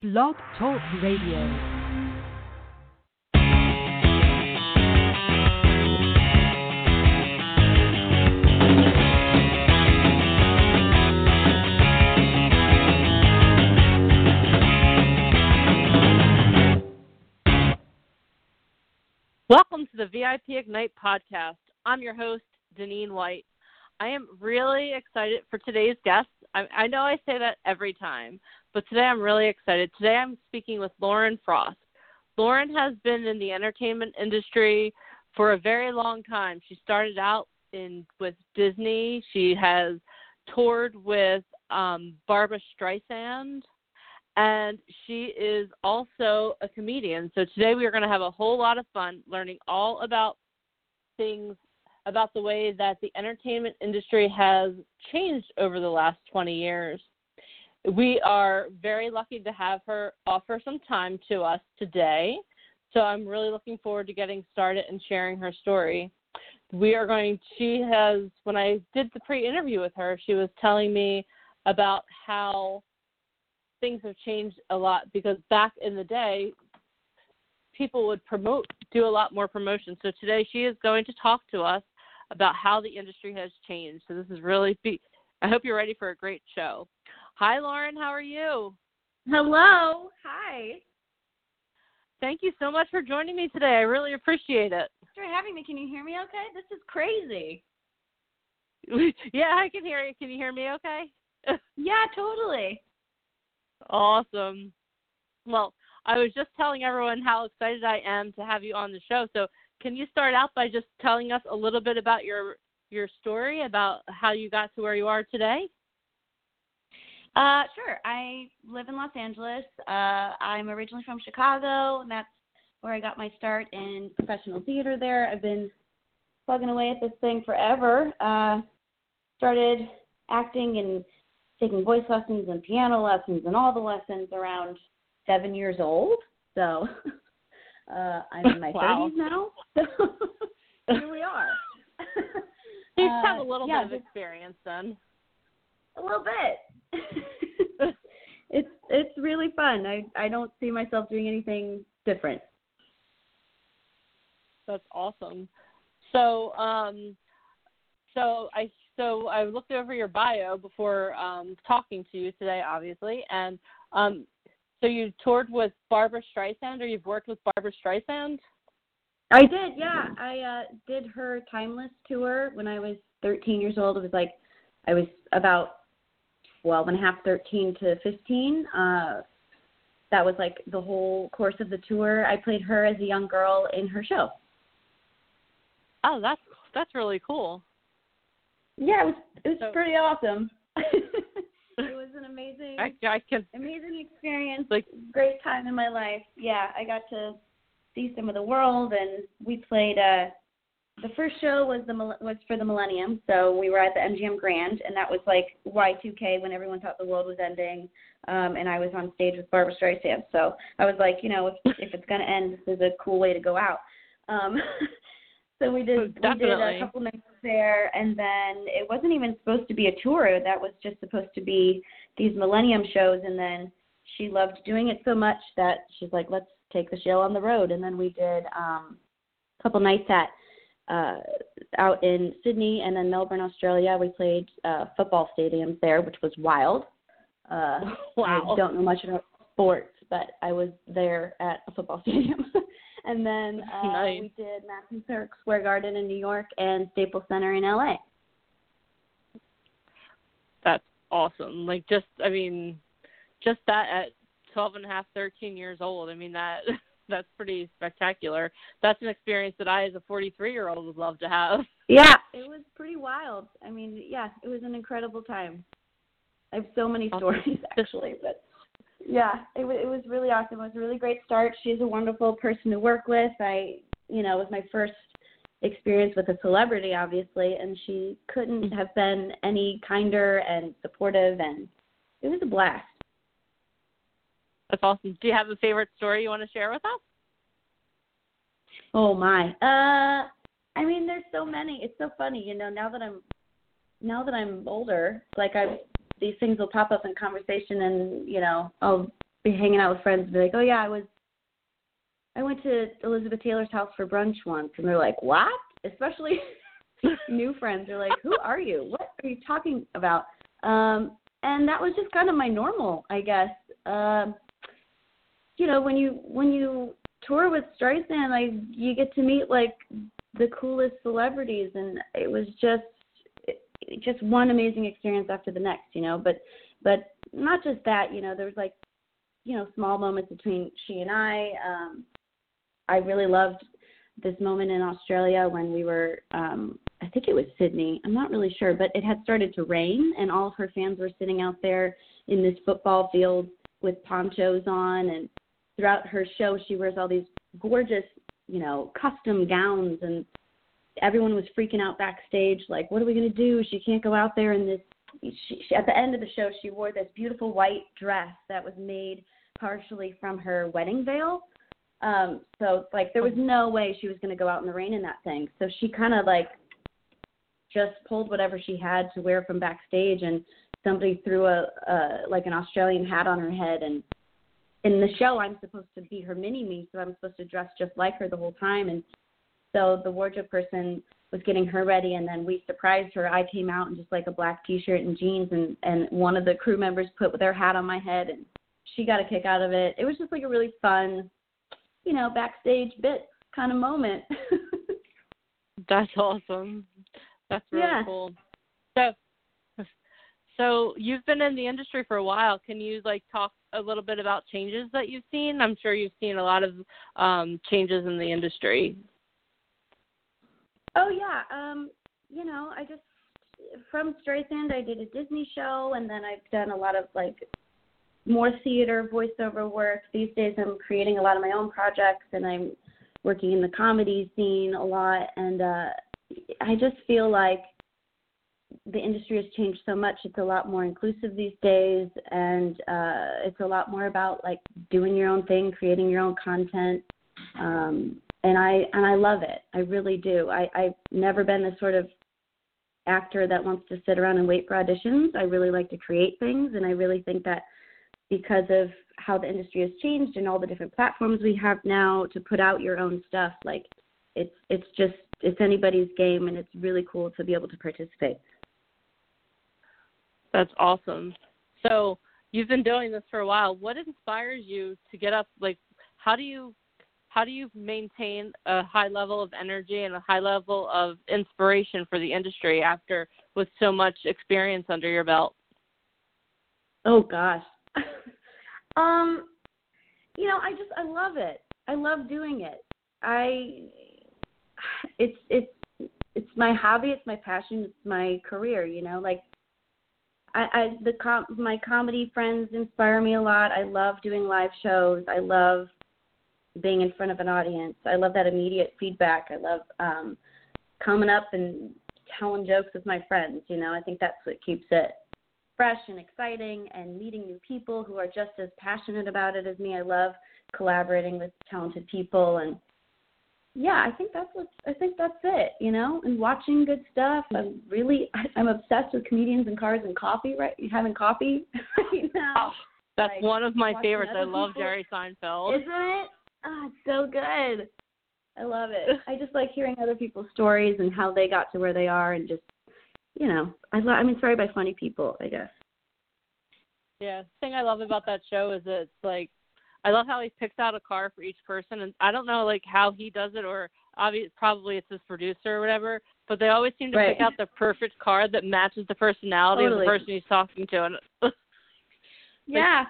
Blog Talk Radio. Welcome to the VIP Ignite podcast. I'm your host, Deneen White. I am really excited for today's guest. I, I know I say that every time, but today I'm really excited. Today I'm speaking with Lauren Frost. Lauren has been in the entertainment industry for a very long time. She started out in with Disney. She has toured with um, Barbra Streisand, and she is also a comedian. So today we are going to have a whole lot of fun learning all about things about the way that the entertainment industry has changed over the last 20 years. We are very lucky to have her offer some time to us today. So I'm really looking forward to getting started and sharing her story. We are going, she has, when I did the pre interview with her, she was telling me about how things have changed a lot because back in the day, people would promote, do a lot more promotion. So today she is going to talk to us about how the industry has changed. So this is really, be, I hope you're ready for a great show. Hi, Lauren. How are you? Hello. Hi. Thank you so much for joining me today. I really appreciate it. Thanks for having me. Can you hear me okay? This is crazy. yeah, I can hear you. Can you hear me okay? yeah, totally. Awesome. Well, I was just telling everyone how excited I am to have you on the show. So, can you start out by just telling us a little bit about your your story about how you got to where you are today? Uh, sure. I live in Los Angeles. Uh, I'm originally from Chicago, and that's where I got my start in professional theater there. I've been plugging away at this thing forever. Uh, started acting and taking voice lessons and piano lessons and all the lessons around seven years old. So uh, I'm in my wow. 30s now. So here we are. you have a little Uh, yeah, bit of experience then. a little bit. it's it's really fun. I I don't see myself doing anything different. That's awesome. So, um, so I so I looked over your bio before um, talking to you today, obviously, and um, so you toured with Barbra Streisand, or you've worked with Barbra Streisand. I did, yeah. I uh did her timeless tour when I was 13 years old. It was like I was about 12 and a half, 13 to 15. Uh that was like the whole course of the tour. I played her as a young girl in her show. Oh, that's that's really cool. Yeah, it was it was So- pretty awesome. It was an amazing I I can amazing experience. Like- great time in my life. Yeah, I got to see some of the world, and we played. uh The first show was the was for the Millennium, so we were at the MGM Grand, and that was like Y2K when everyone thought the world was ending. Um, and I was on stage with Barbra Streisand, so I was like, you know, if if it's gonna end, this is a cool way to go out. Um, so we did we did a couple nights there, and then it wasn't even supposed to be a tour. That was just supposed to be these Millennium shows, and then she loved doing it so much that she's like, let's take the show on the road. And then we did um, a couple nights at uh, out in Sydney and then Melbourne, Australia. We played uh, football stadiums there, which was wild. Uh, Wow. I don't know much about sports, but I was there at a football stadium. and then uh, Nice. we did Madison Square Garden in New York and Staples Center in LA. That's awesome. Like just I mean, just that at twelve and a half, thirteen years old. I mean that that's pretty spectacular. That's an experience that I, as a forty-three year old, would love to have. Yeah, it was pretty wild. I mean, yeah, it was an incredible time. I have so many Awesome. stories actually, but yeah, it was it was really awesome. It was a really great start. She's a wonderful person to work with. I, you know, it was my first experience with a celebrity, obviously, and she couldn't have been any kinder and supportive, and it was a blast. That's awesome. Do you have a favorite story you want to share with us? Oh my. Uh I mean there's so many. It's so funny, you know, now that I'm now that I'm older, like I these things will pop up in conversation and, you know, I'll be hanging out with friends and be like, "Oh yeah, I was I went to Elizabeth Taylor's house for brunch once." And they're like, "What?" Especially new friends are like, "Who are you? What are you talking about?" Um and that was just kind of my normal, I guess. Um you know, when you when you tour with Streisand, like you get to meet like the coolest celebrities and it was just just one amazing experience after the next, you know, but but not just that, you know, there was like you know, small moments between she and I. Um I really loved this moment in Australia when we were um I think it was Sydney. I'm not really sure, but it had started to rain and all of her fans were sitting out there in this football field with ponchos on and throughout her show she wears all these gorgeous, you know, custom gowns and everyone was freaking out backstage like what are we going to do? She can't go out there in this she, she, at the end of the show she wore this beautiful white dress that was made partially from her wedding veil um so like there was no way she was to go out in the rain in that thing. So she kind of like just pulled whatever she had to wear from backstage and somebody threw a, a like an australian hat on her head. And in the show i'm supposed to be her mini me so i'm supposed to dress just like her the whole time. And so the wardrobe person was getting her ready and then we surprised her. I came out in just like a black t-shirt and jeans and and one of the crew members put their hat on my head and she got a kick out of it. It was just like a really fun you know backstage bit kind of moment. That's awesome. That's really yeah. cool. So so you've been in the industry for a while. Can you like talk a little bit about changes that you've seen? I'm sure you've seen a lot of um changes in the industry. Oh yeah, um, you know, I just from Streisand, I did a Disney show, and then I've done a lot of like more theater voiceover work. These days, I'm creating a lot of my own projects, and I'm working in the comedy scene a lot. And uh, I just feel like the industry has changed so much. It's a lot more inclusive these days, and uh, it's a lot more about like doing your own thing, creating your own content. Um, and I and I love it. I really do. I I've never been the sort of actor that wants to sit around and wait for auditions. I really like to create things, and I really think that because of how the industry has changed and all the different platforms we have now to put out your own stuff, like it's it's just it's anybody's game, and it's really cool to be able to participate. That's awesome. So you've been doing this for a while. What inspires you to get up? Like, how do you how do you maintain a high level of energy and a high level of inspiration for the industry after with so much experience under your belt? Oh gosh. um you know, I just I love it. I love doing it. I it's it's it's my hobby, it's my passion, it's my career, you know, like I, I the com my comedy friends inspire me a lot. I love doing live shows. I love being in front of an audience. I love that immediate feedback. I love um, coming up and telling jokes with my friends. You know, I think that's what keeps it fresh and exciting and meeting new people who are just as passionate about it as me. I love collaborating with talented people and yeah, I think that's what I think that's it, you know, and watching good stuff. I'm really I'm obsessed with comedians and cars and coffee, right? Having coffee right now. Oh, that's like, one of my favorites. I love people. Jerry Seinfeld. Isn't it? Oh, it's so good. I love it. I just like hearing other people's stories and how they got to where they are, and just you know, I love. I'm inspired by funny people, I guess. Yeah, the thing I love about that show is that it's like I love how he picks out a car for each person, and I don't know like how he does it, or obviously probably it's his producer or whatever. But they always seem to right. pick out the perfect car that matches the personality totally. of the person he's talking to, and yeah,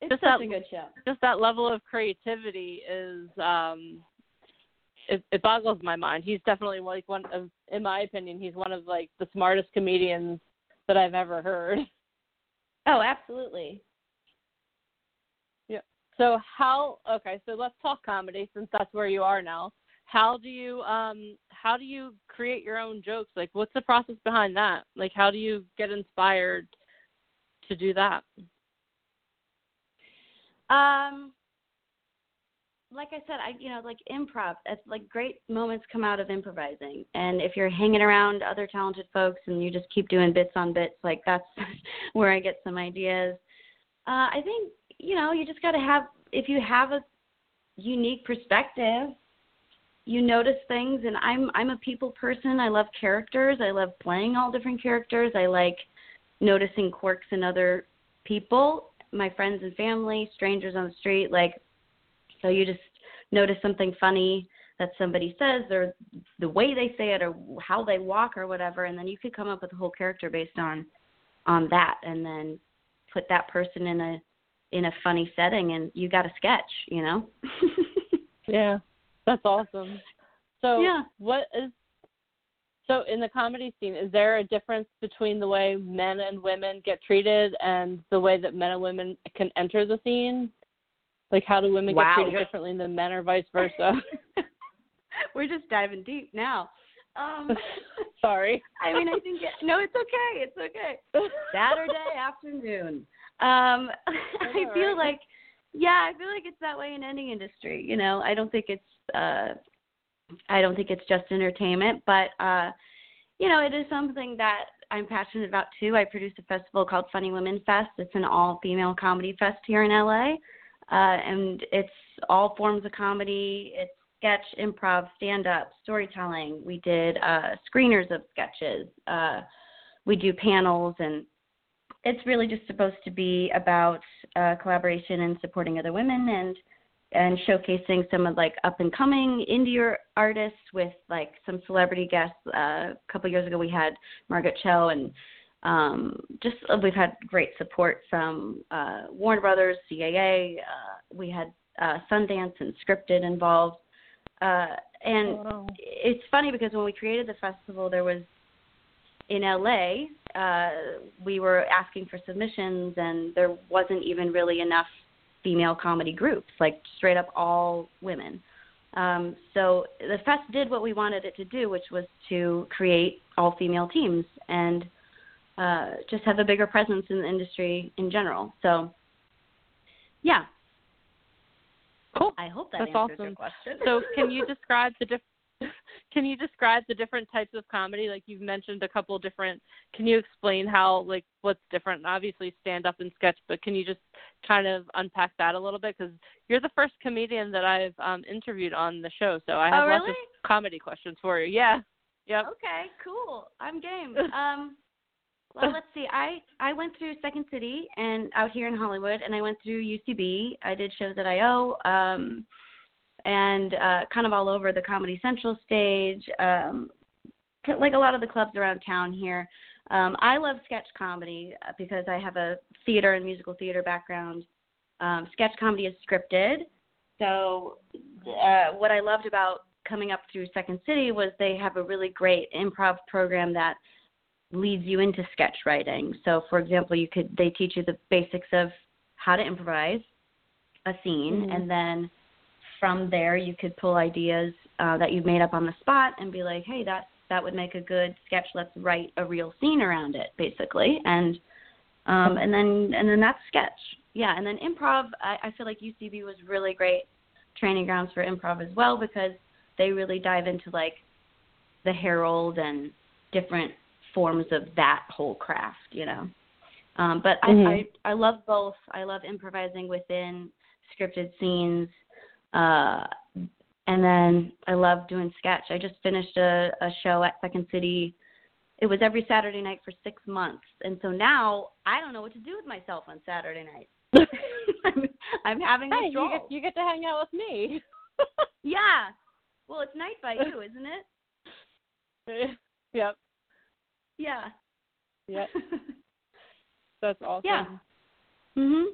it's just such that, a good show. Just that level of creativity is um it, it boggles my mind. He's definitely like one of in my opinion, he's one of like the smartest comedians that I've ever heard. Oh, absolutely. Yeah. So how okay, so let's talk comedy since that's where you are now. How do you um how do you create your own jokes? Like what's the process behind that? Like how do you get inspired to do that? Um, like I said, I you know like improv. It's like great moments come out of improvising, and if you're hanging around other talented folks and you just keep doing bits on bits, like that's where I get some ideas. Uh, I think you know, you just got to have if you have a unique perspective, you notice things and I'm I'm a people person. I love characters. I love playing all different characters. I like noticing quirks in other people, my friends and family, strangers on the street like so you just notice something funny that somebody says or the way they say it or how they walk or whatever and then you could come up with a whole character based on on that and then put that person in a in a funny setting and you got a sketch, you know? yeah. That's awesome. So yeah. what is so in the comedy scene, is there a difference between the way men and women get treated and the way that men and women can enter the scene? Like how do women wow. get treated differently than men or vice versa? We're just diving deep now. Um Sorry. I mean, I think it, no, it's okay. It's okay. Saturday afternoon. Um I feel right. like yeah, I feel like it's that way in any industry, you know. I don't think it's uh I don't think it's just entertainment, but uh you know, it is something that I'm passionate about too. I produce a festival called Funny Women Fest. It's an all-female comedy fest here in LA. Uh and it's all forms of comedy. It's sketch, improv, stand up, storytelling. We did uh screeners of sketches. Uh we do panels and it's really just supposed to be about uh, collaboration and supporting other women and and showcasing some of like up and coming indie artists with like some celebrity guests. Uh, a couple years ago, we had Margaret Cho, and um, just uh, we've had great support from uh, Warner Brothers, CAA. Uh, we had uh, Sundance and Scripted involved, uh, and Oh, wow. it's funny because when we created the festival, there was in LA, uh, we were asking for submissions, and there wasn't even really enough female comedy groups, like straight up all women. Um, so the fest did what we wanted it to do, which was to create all female teams and uh, just have a bigger presence in the industry in general. So, yeah, Cool. I hope that That's answers awesome. your question. So can you describe the diff- can you describe the different types of comedy? Like you've mentioned a couple different. Can you explain how like what's different? Obviously, stand up and sketch, but can you just kind of unpack that a little bit? Because you're the first comedian that I've um, interviewed on the show, so I have oh, lots of comedy questions for you. Yeah. Yep. Okay, cool. I'm game. Um, well, let's see. I I went through Second City and out here in Hollywood, and I went through UCB. I did shows at IO, um, and uh, kind of all over the Comedy Central stage, um, like a lot of the clubs around town here. Um, I love sketch comedy uh, because I have a theater and musical theater background. Um, sketch comedy is scripted, so uh, what I loved about coming up through Second City was they have a really great improv program that leads you into sketch writing. So, for example, you could they teach you the basics of how to improvise a scene, Mhm. and then from there you could pull ideas uh, that you've made up on the spot and be like, hey, that that would make a good sketch. Let's write a real scene around it, basically, and um, and then and then that's sketch. Yeah, and then improv. I, I feel like UCB was really great training grounds for improv as well because they really dive into like the Harold and different forms of that whole craft, you know. Um, but Mhm. I, I I love both. I love improvising within scripted scenes, uh, and then I love doing sketch. I just finished a, a show at Second City. It was every Saturday night for six months, and so now I don't know what to do with myself on Saturday night. I'm, I'm having Hey, you get you get to hang out with me. Yeah. Well, it's night by you, isn't it? yep. Yeah. Yep. That's awesome. Yeah. mhm.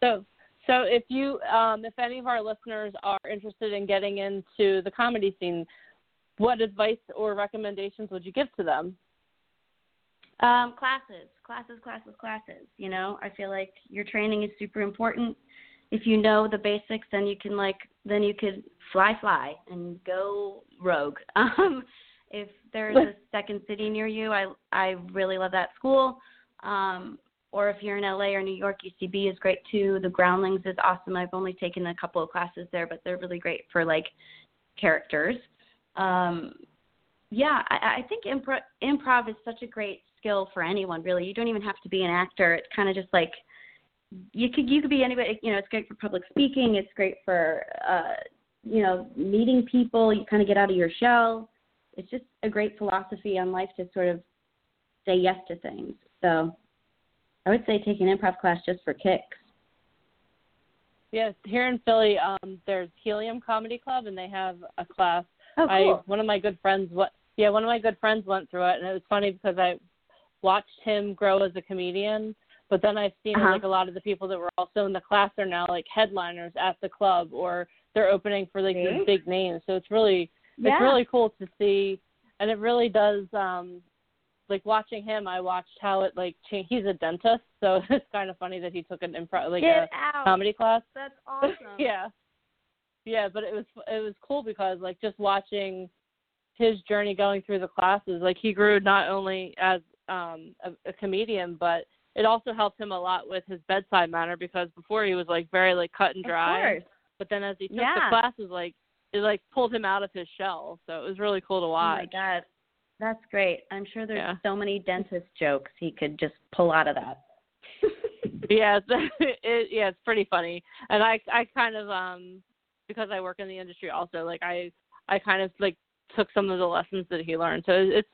So, so if you, um, if any of our listeners are interested in getting into the comedy scene, what advice or recommendations would you give to them? Um, classes, classes, classes, classes. You know, I feel like your training is super important. If you know the basics, then you can like, then you could fly, fly, and go rogue. Um, if there's a second city near you, I I really love that school. Um, or if you're in LA or New York, UCB is great too. The Groundlings is awesome. I've only taken a couple of classes there, but they're really great for like characters. Um, yeah, I, I think improv, improv is such a great skill for anyone. Really, you don't even have to be an actor. It's kind of just like you could you could be anybody. You know, it's great for public speaking. It's great for uh, you know meeting people. You kind of get out of your shell. It's just a great philosophy on life to sort of say yes to things. So I would say take an improv class just for kicks. Yes, here in Philly, um, there's Helium Comedy Club, and they have a class. Oh, cool. I one of my good friends what yeah one of my good friends went through it, and it was funny because I watched him grow as a comedian. But then I've seen Uh-huh. like a lot of the people that were also in the class are now like headliners at the club, or they're opening for like See? these big names. So it's really yeah. it's really cool to see, and it really does. um like watching him, I watched how it like changed. He's a dentist, so it's kind of funny that he took an improv like Get a out. comedy class. That's awesome. yeah, yeah, but it was it was cool because like just watching his journey going through the classes, like he grew not only as um a, a comedian, but it also helped him a lot with his bedside manner because before he was like very like cut and dry, Of course. but then as he took Yeah. the classes, like it like pulled him out of his shell. So it was really cool to watch. Oh my god. That's great. I'm sure there's Yeah. so many dentist jokes he could just pull out of that. yeah, it's, it, yeah, it's pretty funny. And I I kind of um because I work in the industry also, like I I kind of like took some of the lessons that he learned. So it's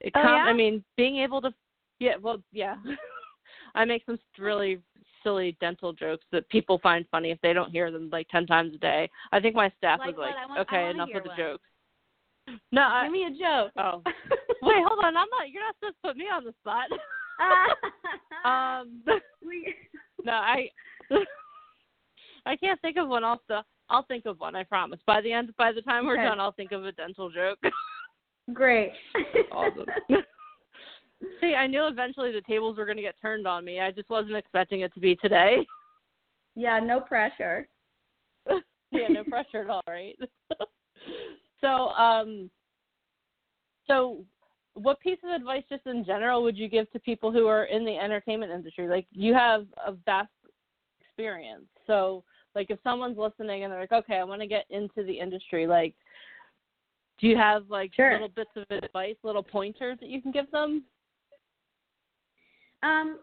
it Oh, com- yeah? I mean, being able to yeah, well, yeah. I make some really silly dental jokes that people find funny if they don't hear them like 10 times a day. I think my staff Like was like, what? I want- "Okay, enough with the one. jokes." No, I, Give me a joke. oh. Wait, hold on. I'm not you're not supposed to put me on the spot. um no, I I can't think of one. I'll I'll think of one. I promise. By the end, by the time we're Okay. done, I'll think of a dental joke. Great. awesome. See, I knew eventually the tables were going to get turned on me. I just wasn't expecting it to be today. yeah, no pressure. yeah, no pressure at all, right? so, um, so what piece of advice, just in general, would you give to people who are in the entertainment industry? Like, you have a vast experience. So, like, if someone's listening and they're like, okay, I want to get into the industry, like, do you have like Sure. little bits of advice, little pointers that you can give them? Um,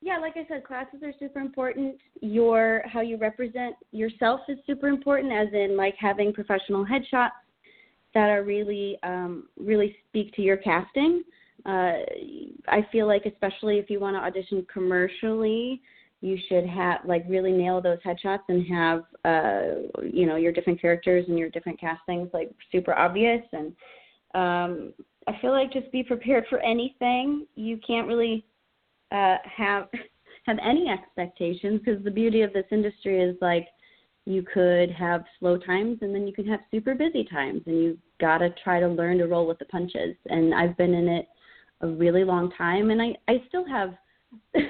yeah, like I said, classes are super important. Your how you represent yourself is super important, as in like having professional headshots that are really um, really speak to your casting. Uh, I feel like especially if you want to audition commercially, you should have like really nail those headshots and have uh, you know your different characters and your different castings like super obvious and um, I feel like just be prepared for anything. You can't really uh, have have any expectations because the beauty of this industry is like you could have slow times and then you can have super busy times and you gotta try to learn to roll with the punches. And i've been in it a really long time and i i still have a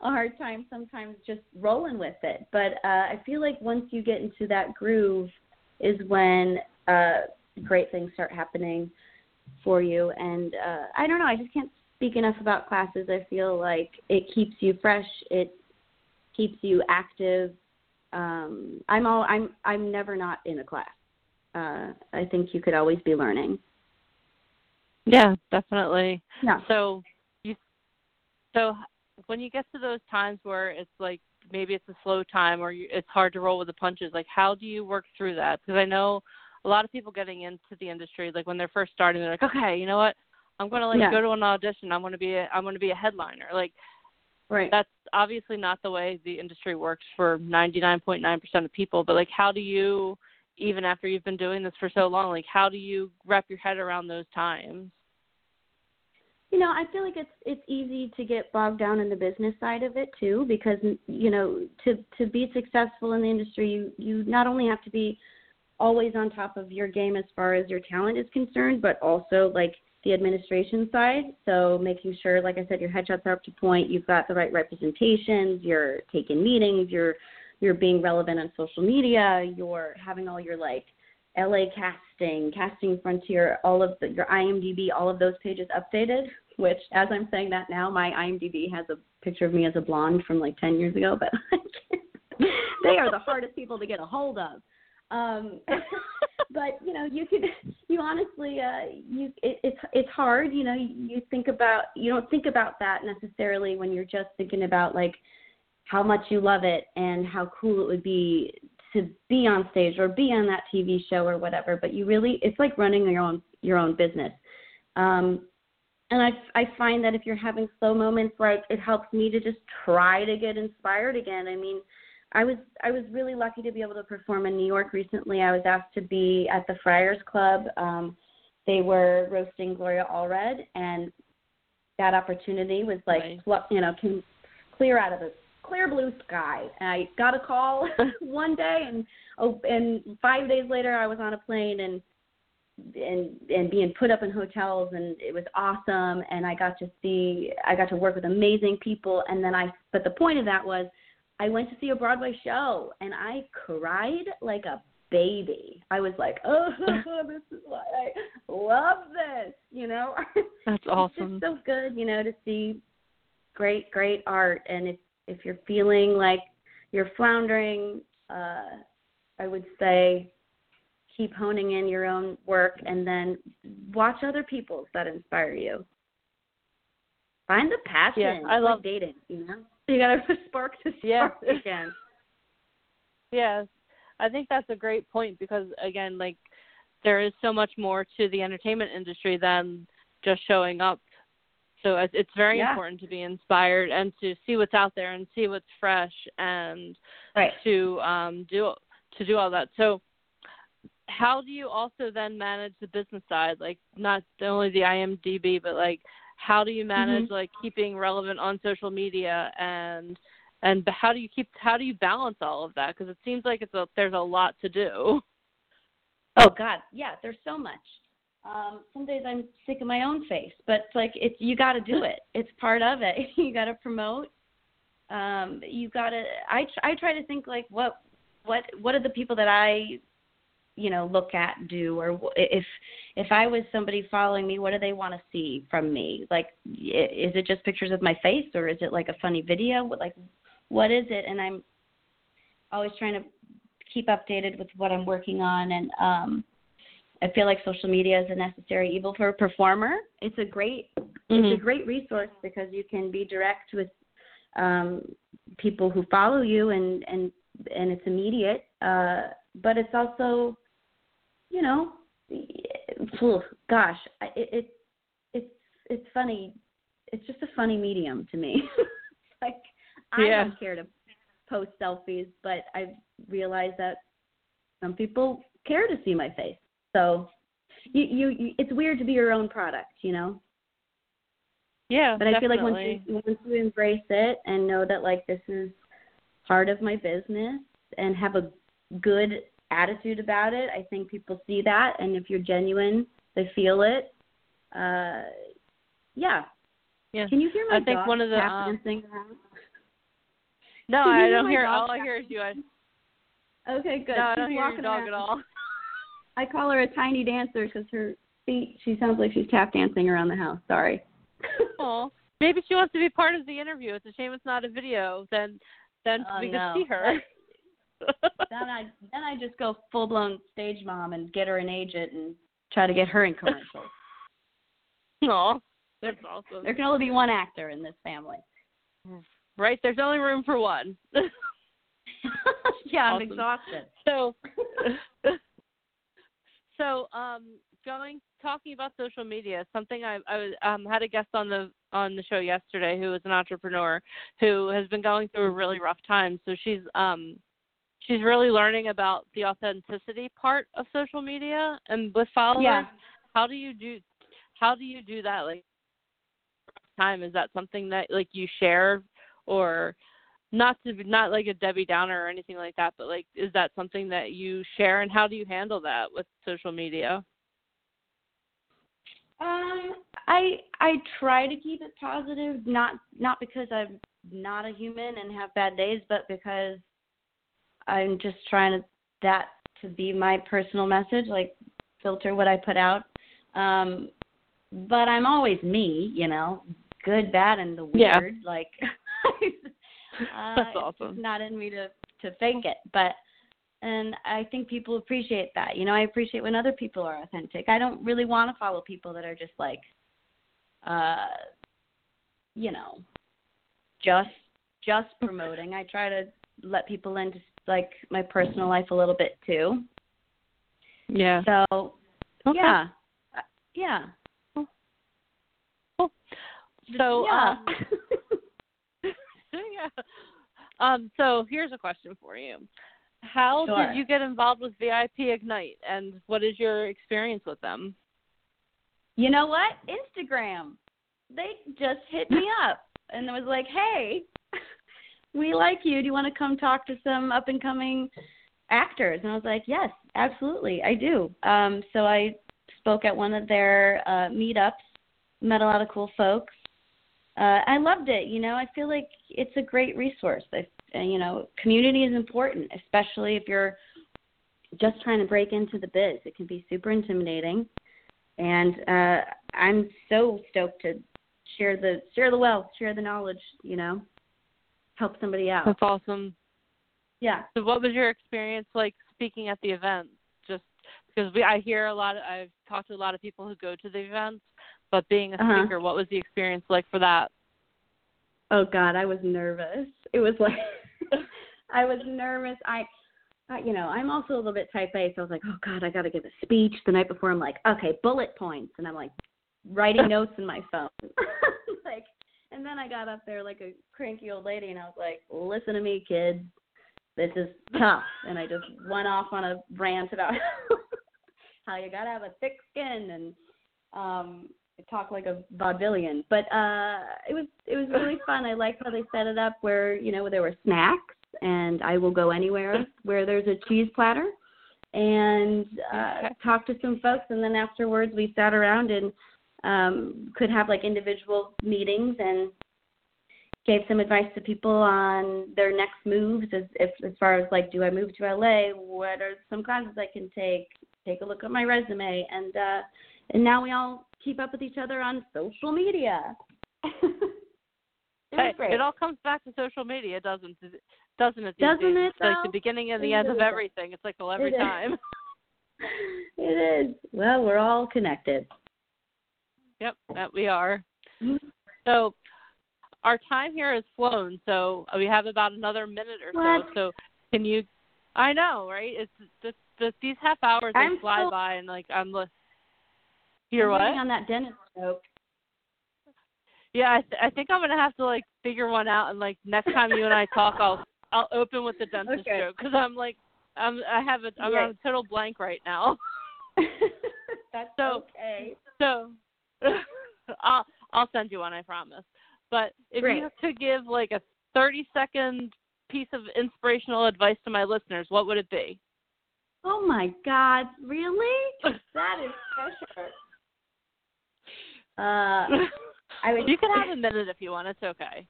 hard time sometimes just rolling with it. But uh i feel like once you get into that groove is when uh great things start happening for you. And uh i don't know i just can't speak enough about classes i feel like it keeps you fresh it keeps you active um i'm all i'm i'm never not in a class uh i think you could always be learning Yeah, definitely. yeah So you so when you get to those times where it's like maybe it's a slow time or you, it's hard to roll with the punches, like how do you work through that? Because I know a lot of people getting into the industry, like when they're first starting, they're like, okay, you know what? I'm going to like Yeah. go to an audition. I'm going to be a, I'm going to be a headliner. Like right that's obviously not the way the industry works for 99.9% of people. But like, how do you, even after you've been doing this for so long, like how do you wrap your head around those times? you know i feel like it's it's easy to get bogged down in the business side of it too because you know to to be successful in the industry you you not only have to be always on top of your game as far as your talent is concerned but also like the administration side so making sure like i said your headshots are up to point you've got the right representations you're taking meetings you're you're being relevant on social media you're having all your like LA casting, casting frontier, all of the, your IMDb, all of those pages updated. Which, as I'm saying that now, my IMDb has a picture of me as a blonde from like 10 years ago, but they are the hardest people to get a hold of. Um, but you know, you could, you honestly, uh, you it, it's it's hard. You know, you think about you don't think about that necessarily when you're just thinking about like how much you love it and how cool it would be to be on stage or be on that TV show or whatever. But you really, it's like running your own your own business. Um, and I I find that if you're having slow moments, like it helps me to just try to get inspired again. I mean, I was I was really lucky to be able to perform in New York recently. I was asked to be at the Friars Club. Um, they were roasting Gloria Allred, and that opportunity was like Nice. you know came clear out of the clear blue sky. And I got a call one day, and oh, and five days later I was on a plane and and and being put up in hotels and it was awesome and I got to see I got to work with amazing people and then I but the point of that was I went to see a Broadway show and I cried like a baby. I was like, "Oh, this is why I love this," you know? That's awesome. It's just so good, you know, to see great great art and if if you're feeling like you're floundering, uh I would say keep honing in your own work and then watch other people's that inspire you. Find the passion. Yeah, I love- like dating, you know? You gotta spark the Yeah. spark again. Yes, I think that's a great point because again, like there is so much more to the entertainment industry than just showing up. So it's it's very Yeah. important to be inspired and to see what's out there and see what's fresh and Right. to um do to do all that. So how do you also then manage the business side like not only the IMDb but like how do you manage Mm-hmm. like keeping relevant on social media and and how do you keep how do you balance all of that because it seems like it's a there's a lot to do Oh God, yeah, there's so much. Um, some days I'm sick of my own face, but it's like it's you got to do it. It's part of it. you got to promote. Um, you got to. I tr- I try to think like what what what are the people that I you know look at do or if if I was somebody following me, what do they want to see from me? Like, is it just pictures of my face or is it like a funny video? Like, what is it? And I'm always trying to keep updated with what I'm working on and um I feel like social media is a necessary evil for a performer. It's a great it's a great resource because you can be direct with um people who follow you and and and it's immediate uh but it's also you know gosh it, it it's it's funny it's just a funny medium to me like I Yeah. don't care to post selfies but I realize that some people care to see my face so you, you, you it's weird to be your own product, you know. yeah But I feel like once you once you embrace it and know that like this is part of my business and have a good attitude about it, I think people see that and if you're genuine, they feel it. Uh yeah. yeah Can you hear my I think one of the, um, no i hear don't hear all i hear is you I, Okay, good. no i don't hear your dog around. at all I call her a tiny dancer because her feet. She sounds like she's tap dancing around the house. Sorry. oh maybe she wants to be part of the interview it's a shame it's not a video then then Oh, we no. could see her then I then I just go full blown stage mom and get her an agent and try to get her in commercials. Aw, that's awesome. there can only be one actor in this family. Right, there's only room for one. yeah, I'm exhausted. so, so um, going talking about social media, something I I was, um, had a guest on the on the show yesterday who is an entrepreneur who has been going through a really rough time. So she's um she's really learning about the authenticity part of social media and with followers. Yeah. How do you do how do you do that? Like time is that something that like you share or not to be not like a Debbie Downer or anything like that, but like is that something that you share and how do you handle that with social media? Um, I I try to keep it positive, not not because I'm not a human and have bad days, but because I'm just trying to that to be my personal message, like filter what I put out. Um, but I'm always me, you know, good, bad, and the Yeah. weird. Like, uh, That's awesome. not in me to to fake it, but and I think people appreciate that. You know, I appreciate when other people are authentic. I don't really want to follow people that are just like, uh, you know, just just promoting. I try to let people into like my personal life a little bit too. Yeah. So Okay. yeah, Uh, yeah. So yeah. um, yeah. Um, so here's a question for you. How Sure. did you get involved with VIP Ignite and what is your experience with them? you know what? Instagram. They just hit me up and it was like, "Hey, we like you. Do you want to come talk to some up and coming actors?" And I was like, "Yes, absolutely, I do." Um, so I spoke at one of their uh, meetups, met a lot of cool folks. Uh, I loved it. You know, I feel like it's a great resource. I, you know, community is important, especially if you're just trying to break into the biz. It can be super intimidating and uh I'm so stoked to share the share the wealth, share the knowledge, you know, help somebody out. That's awesome. Yeah. So what was your experience like speaking at the event? Just because we I hear a lot of, I've talked to a lot of people who go to the events, but being a Uh-huh. speaker, what was the experience like for that? Oh God, I was nervous. It was like I was nervous. I, you know, I'm also a little bit type A, so I was like, oh God, I got to give a speech the night before. I'm like, okay, bullet points, and I'm like writing notes in my phone. And then I got up there like a cranky old lady, and I was like, listen to me, kid. This is tough. And I just went off on a rant about how you gotta have a thick skin and um talk like a vaudevillian. But uh it was it was really fun. I liked how they set it up where, you know, there were snacks and I will go anywhere where there's a cheese platter and uh Okay. talk to some folks and then afterwards we sat around and um could have like individual meetings and gave some advice to people on their next moves as if as far as like do I move to LA, what are some classes I can take, take a look at my resume and uh and now we all keep up with each other on social media. it was Hey, great. It all comes back to social media, doesn't it? Doesn't it? Doesn't days? it, It's like the beginning and It the end of everything. It's like well every It is. time. it is. Well, we're all connected. Yep, that we are. Mhm. So our time here has flown, so we have about another minute or What? so. So can you? I know, right? It's this, this these half hours they I'm fly still- by, and like I'm. Li- You're I'm what? on that dentist joke. Yeah, I, th- I think I'm gonna have to like figure one out, and like next time you and I talk, I'll I'll open with the dentist Okay. joke because I'm like I'm I have a I'm Right. on a total blank right now. That's So- okay. So I'll I'll send you one, I promise. But if Great. you could give like a 30 second piece of inspirational advice to my listeners, what would it be? Oh my God! Really? That is pressure. Uh, I would. you can have a minute if you want. It's okay.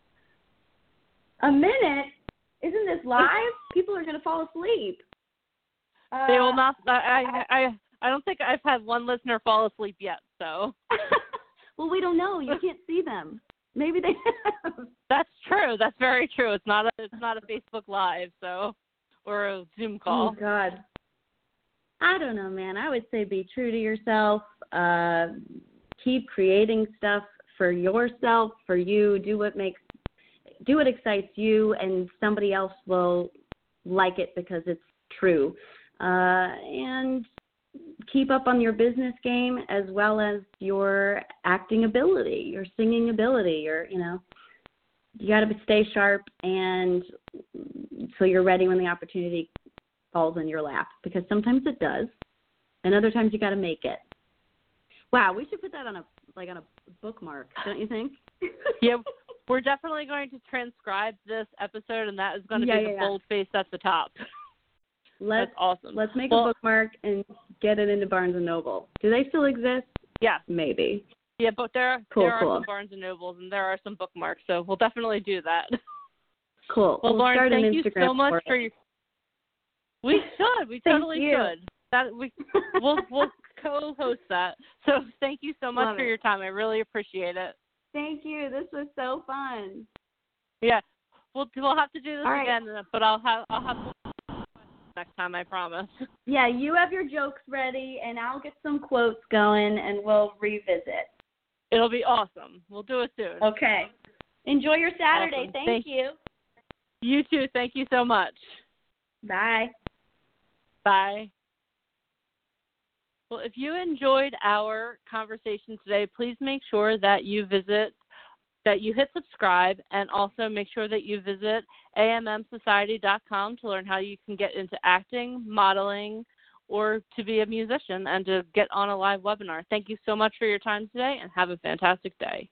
a minute. Isn't this live? People are gonna fall asleep. Uh, They will not. I I I I don't think I've had one listener fall asleep yet. So well, we don't know. You can't see them. Maybe they have. that's true. That's very true. It's not a it's not a Facebook Live, so or a Zoom call. Oh God. I don't know, man. I would say be true to yourself. Uh, keep creating stuff for yourself, for you. Do what makes, do what excites you, and somebody else will like it because it's true. Uh, and keep up on your business game as well as your acting ability, your singing ability, your you know. You got to stay sharp, and so you're ready when the opportunity falls in your lap because sometimes it does, and other times you got to make it. Wow, we should put that on a like on a bookmark, don't you think? Yeah, we're definitely going to transcribe this episode, and that is going to Yeah, be yeah, the yeah. bold face at the top. Let's That's awesome. let's make Well- a bookmark and get it into Barnes and Noble. Do they still exist? Yeah, Maybe. yeah, but there Cool, there are some Barnes and Nobles, and there are some bookmarks, so we'll definitely do that. Cool. Well, we'll Lauren, thank you Instagram so much for for your. We should. We totally you. should. That we we'll we'll co-host that. So thank you so much Love for it. your time. I really appreciate it. Thank you. This was so fun. Yeah, we'll we'll have to do this right. again, uh, but I'll have I'll have next time. I promise. Yeah, you have your jokes ready, and I'll get some quotes going, and we'll revisit. It'll be awesome. We'll do it soon. Okay. Enjoy your Saturday. Awesome. Thank, Thank- you. You too. Thank you so much. Bye. Bye. Well, if you enjoyed our conversation today, please make sure that you visit, that you hit subscribe, and also make sure that you visit ammsociety.com to learn how you can get into acting, modeling, or to be a musician and to get on a live webinar. Thank you so much for your time today and have a fantastic day.